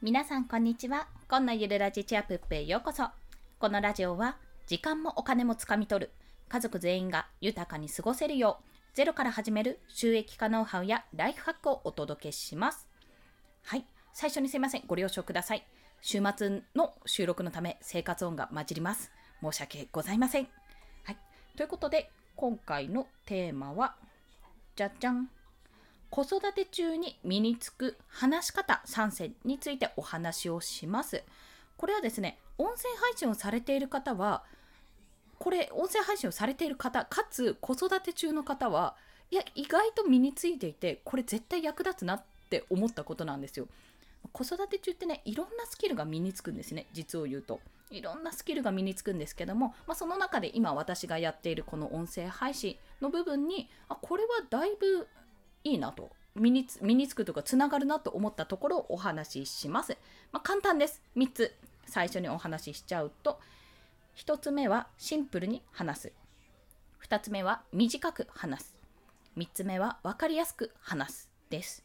皆さんこんにちは。こんなゆるラジチアプップへようこそ。このラジオは時間もお金もつかみ取る家族全員が豊かに過ごせるようゼロから始める収益化ノウハウやライフハックをお届けします。はい。最初にすいません。ご了承ください。週末の収録のため生活音が混じります。申し訳ございません。はい。ということで、今回のテーマは、じゃじゃん。子育て中に身につく話し方3選についてお話をします。これはですね、音声配信をされている方は、これ、音声配信をされている方、かつ子育て中の方は、いや、意外と身についていて、これ絶対役立つなって思ったことなんですよ。子育て中ってね、いろんなスキルが身につくんですね、実を言うと。いろんなスキルが身につくんですけども、まあ、その中で今私がやっているこの音声配信の部分に、あ、これはだいぶいいなと身につ身につくとかつながるなと思ったところをお話しします。まあ、簡単です。3つ最初にお話ししちゃうと1つ目はシンプルに話す2つ目は短く話す3つ目は分かりやすく話すです。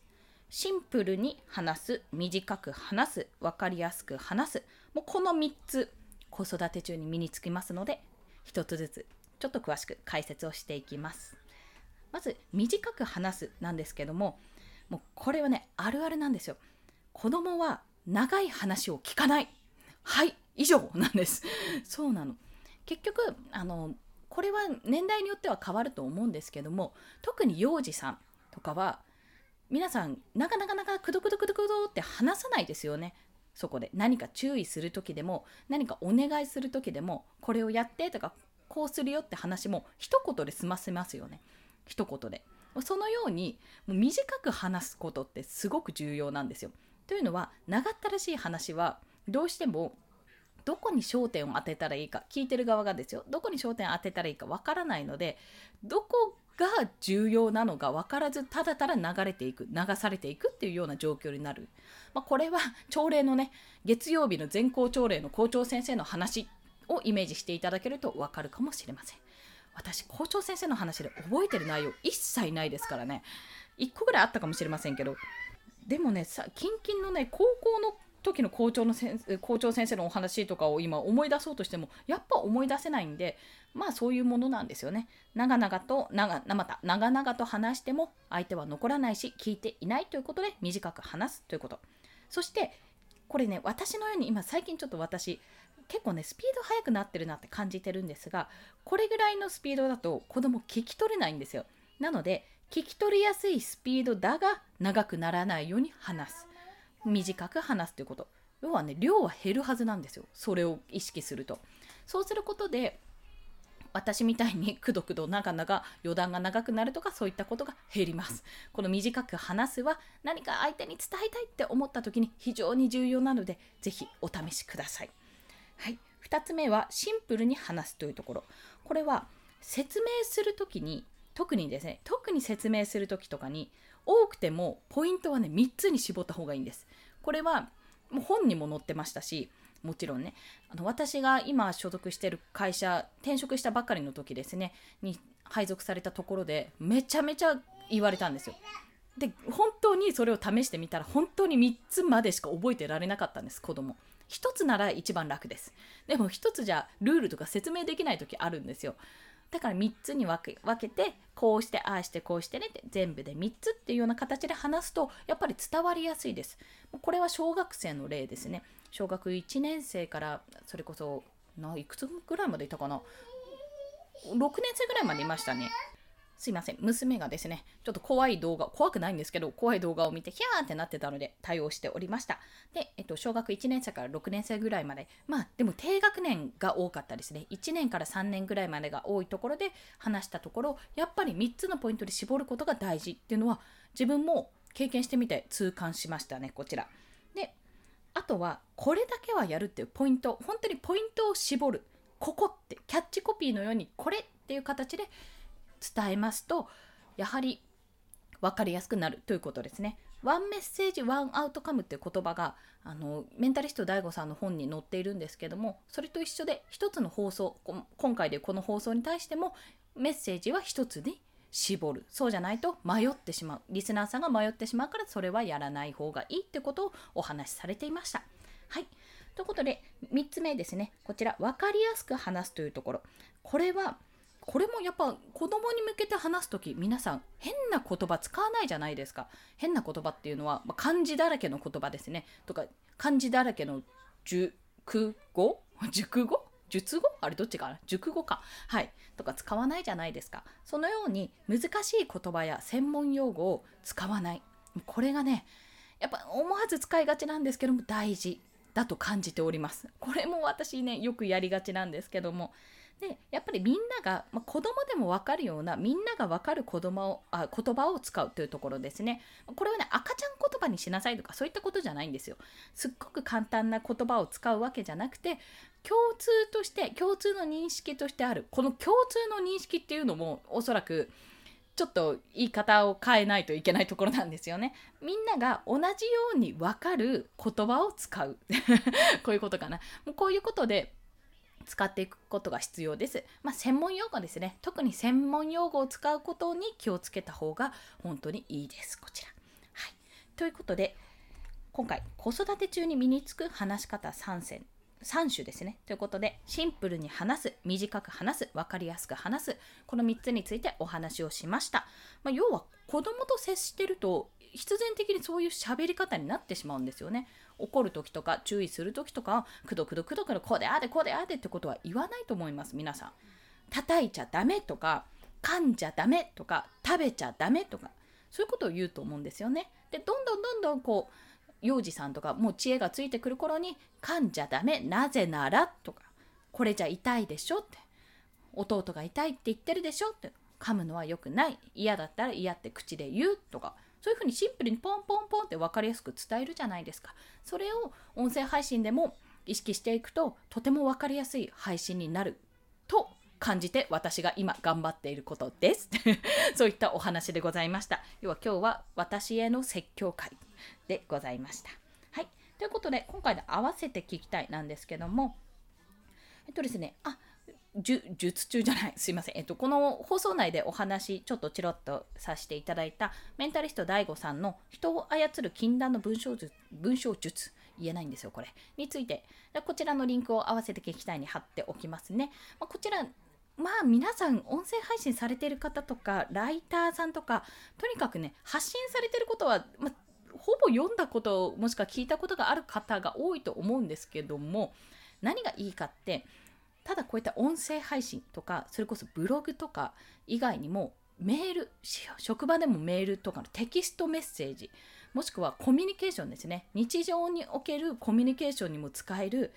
シンプルに話す短く話す分かりやすく話すもうこの3つ子育て中に身につきますので1つずつちょっと詳しく解説をしていきます。まず短く話すなんですけどももうこれはねあるあるなんですよ。子供は長い話を聞かない。はい以上なんです。そうなの。結局あのこれは年代によっては変わると思うんですけども特に幼児さんとかは皆さんなかなかなかくどくどくどくどって話さないですよね。そこで。何か注意する時でも何かお願いする時でもこれをやってとかこうするよって話も一言で済ませますよね。一言でそのようにもう短く話すことってすごく重要なんですよ。というのは長ったらしい話はどうしてもどこに焦点を当てたらいいか聞いてる側がですよどこに焦点を当てたらいいかわからないのでどこが重要なのか分からずただただ流れていく流されていくっていうような状況になる、まあ、これは朝礼のね月曜日の全校朝礼の校長先生の話をイメージしていただけると分かるかもしれません。私校長先生の話で覚えてる内容一切ないですからね。1個ぐらいあったかもしれませんけど。でもねさ近々のね高校の時の校長の先校長先生のお話とかを今思い出そうとしてもやっぱ思い出せないんでまあそういうものなんですよね。長々と長また長々と話しても相手は残らないし聞いていないということで短く話すということ。そしてこれね私のように今最近ちょっと私結構ねスピード速くなってるなって感じてるんですがこれぐらいのスピードだと子供聞き取れないんですよ。なので聞き取りやすいスピードだが長くならないように話す。短く話すということ。要はね量は減るはずなんですよ。それを意識すると。そうすることで私みたいに くどくど長々余談が長くなるとかそういったことが減ります。この短く話すは何か相手に伝えたいって思った時に非常に重要なので是非お試しください。はい、2つ目はシンプルに話すというところ。これは説明する時に特にですね特に説明する時とかに多くてもポイントはね3つに絞った方がいいんです。これはもう本にも載ってましたしもちろんねあの私が今所属してる会社転職したばっかりの時ですねに配属されたところでめちゃめちゃ言われたんですよ。で本当にそれを試してみたら本当に3つまでしか覚えてられなかったんです子供1つなら一番楽です。でも1つじゃルールとか説明できない時あるんですよ。だから3つに分け分けてこうしてああしてこうしてねって全部で3つっていうような形で話すとやっぱり伝わりやすいです。これは小学生の例ですね。小学1年生からそれこそないくつぐらいまでいたかな？6年生ぐらいまでいましたね。すいません、娘がですね、ちょっと怖い動画、怖くないんですけど、怖い動画を見て、ヒャーってなってたので対応しておりました。で、えっと、小学1年生から6年生ぐらいまで、まあ、でも低学年が多かったですね。1年から3年ぐらいまでが多いところで話したところ、やっぱり3つのポイントで絞ることが大事っていうのは、自分も経験してみて痛感しましたね、こちら。で、あとは、これだけはやるっていうポイント、本当にポイントを絞る。ここって、キャッチコピーのように、これっていう形で伝えますとやはり分かりやすくなるということですね。ワンメッセージワンアウトカムっていう言葉があのメンタリスト DAIGO さんの本に載っているんですけどもそれと一緒で一つの放送今回でこの放送に対してもメッセージは一つに絞る。そうじゃないと迷ってしまう。リスナーさんが迷ってしまうからそれはやらない方がいいってことをお話しされていました。はい。ということで3つ目ですね。こちら分かりやすく話すというところ。これはこれもやっぱ子供に向けて話す時皆さん変な言葉使わないじゃないですか。変な言葉っていうのは、まあ、漢字だらけの言葉ですね。とか漢字だらけの熟語？熟語？術語？あれどっちかな？熟語か。はい。とか使わないじゃないですか。そのように難しい言葉や専門用語を使わない。これがねやっぱ思わず使いがちなんですけども大事だと感じております。これも私ねよくやりがちなんですけどもでやっぱりみんなが、まあ、子供でも分かるようなみんなが分かる子供をあ言葉を使うというところですねこれはね赤ちゃん言葉にしなさいとかそういったことじゃないんですよすっごく簡単な言葉を使うわけじゃなくて共通として共通の認識としてあるこの共通の認識っていうのもおそらくちょっと言い方を変えないといけないところなんですよね。みんなが同じように分かる言葉を使う。こういうことかな。もうこういうことで使っていくことが必要です。まあ、専門用語ですね。特に専門用語を使うことに気をつけた方が本当にいいです。こちら。はい。ということで、今回、子育て中に身につく話し方3選。3種ですね。ということで、シンプルに話す、短く話す、分かりやすく話す、この3つについてお話をしました。まあ、要は、子供と接してると、必然的にそういう喋り方になってしまうんですよね。怒る時とか注意する時とかくどくどくどくどこうであでこうであでってことは言わないと思います皆さん叩いちゃダメとか噛んじゃダメとか食べちゃダメとかそういうことを言うと思うんですよねでどんどんどんどんこう幼児さんとかもう知恵がついてくる頃に噛んじゃダメなぜならとかこれじゃ痛いでしょって弟が痛いって言ってるでしょって噛むのは良くない嫌だったら嫌って口で言うとかそういうふうにシンプルにポンポンポンって分かりやすく伝えるじゃないですか。それを音声配信でも意識していくととても分かりやすい配信になると感じて私が今頑張っていることです。そういったお話でございました。要は今日は私への説教会でございました。はい。ということで今回で合わせて聞きたいなんですけどもえっとですね、あ術中じゃない、すいません。えっと、この放送内でお話、ちょっとチロッとさせていただいた、メンタリスト DAIGO さんの人を操る禁断の文章術、文章術、言えないんですよ、これ。について、こちらのリンクを合わせて聞きたいに貼っておきますね。まあ、こちら、まあ皆さん音声配信されている方とかライターさんとかとにかくね発信されてることは、まあ、ほぼ読んだこともしくは聞いたことがある方が多いと思うんですけども何がいいかってただこういった音声配信とかそれこそブログとか以外にもメール職場でもメールとかのテキストメッセージもしくはコミュニケーションですね。日常におけるコミュニケーションにも使える。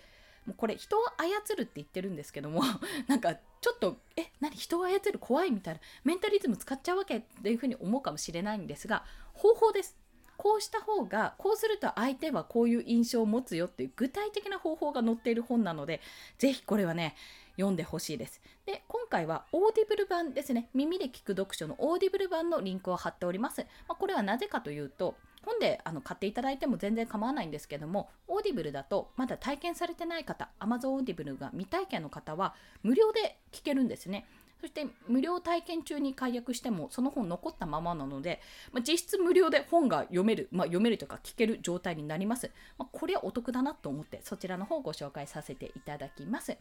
もうこれ人を操るって言ってるんですけども なんかちょっとえ何？人を操る？怖いみたいな。メンタリズム使っちゃうわけっていうふうに思うかもしれないんですが方法です。こうした方がこうすると相手はこういう印象を持つよっていう具体的な方法が載っている本なのでぜひこれはね読んでほしいです。で今回は Audible 版ですね耳で聞く読書の Audible 版のリンクを貼っております。まあ、これはなぜかというと本であの買っていただいても全然構わないんですけども Audible だとまだ体験されてない方 Amazon オーディブルが未体験の方は無料で聞けるんですね。そして無料体験中に解約してもその本残ったままなので、まあ、実質無料で本が読める、まあ、読めるとか聞ける状態になります。まあ、これはお得だなと思ってそちらの方をご紹介させていただきます。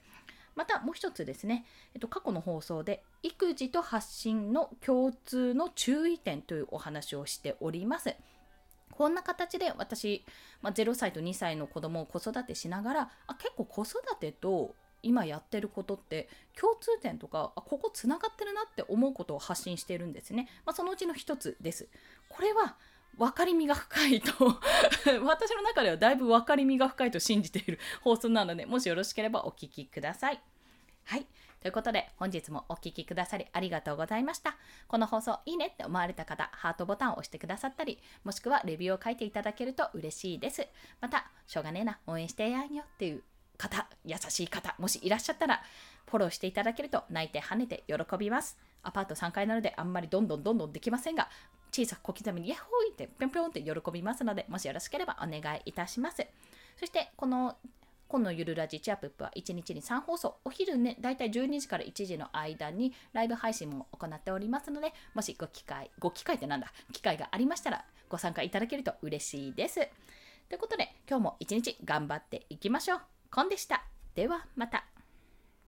またもう一つですね、えっと、過去の放送で育児と発信の共通の注意点というお話をしております。こんな形で私、まあ、0歳と2歳の子供を子育てしながらあ結構子育てと今やってることって共通点とかあここつながってるなって思うことを発信してるんですね、まあ、そのうちの一つです。これは分かりみが深いと 私の中ではだいぶ分かりみが深いと信じている放送なのでもしよろしければお聴きください。はい。ということで本日もお聴きくださりありがとうございました。この放送いいねって思われた方ハートボタンを押してくださったりもしくはレビューを書いていただけると嬉しいです。またしょうがねえな。応援してやんよっていう方、優しい方、もしいらっしゃったら、フォローしていただけると泣いて跳ねて喜びます。アパート3階なのであんまりどんどんどんどんできませんが、小さく小刻みにヤッホーイってぴょんぴょんって喜びますので、もしよろしければお願いいたします。そして、この今のゆるラジチアプップは1日に3放送、お昼ね、だいたい12時から1時の間にライブ配信も行っておりますので、もしご機会、ご機会ってなんだ、機会がありましたらご参加いただけると嬉しいです。ということで、今日も一日頑張っていきましょう。コンでした。ではまた。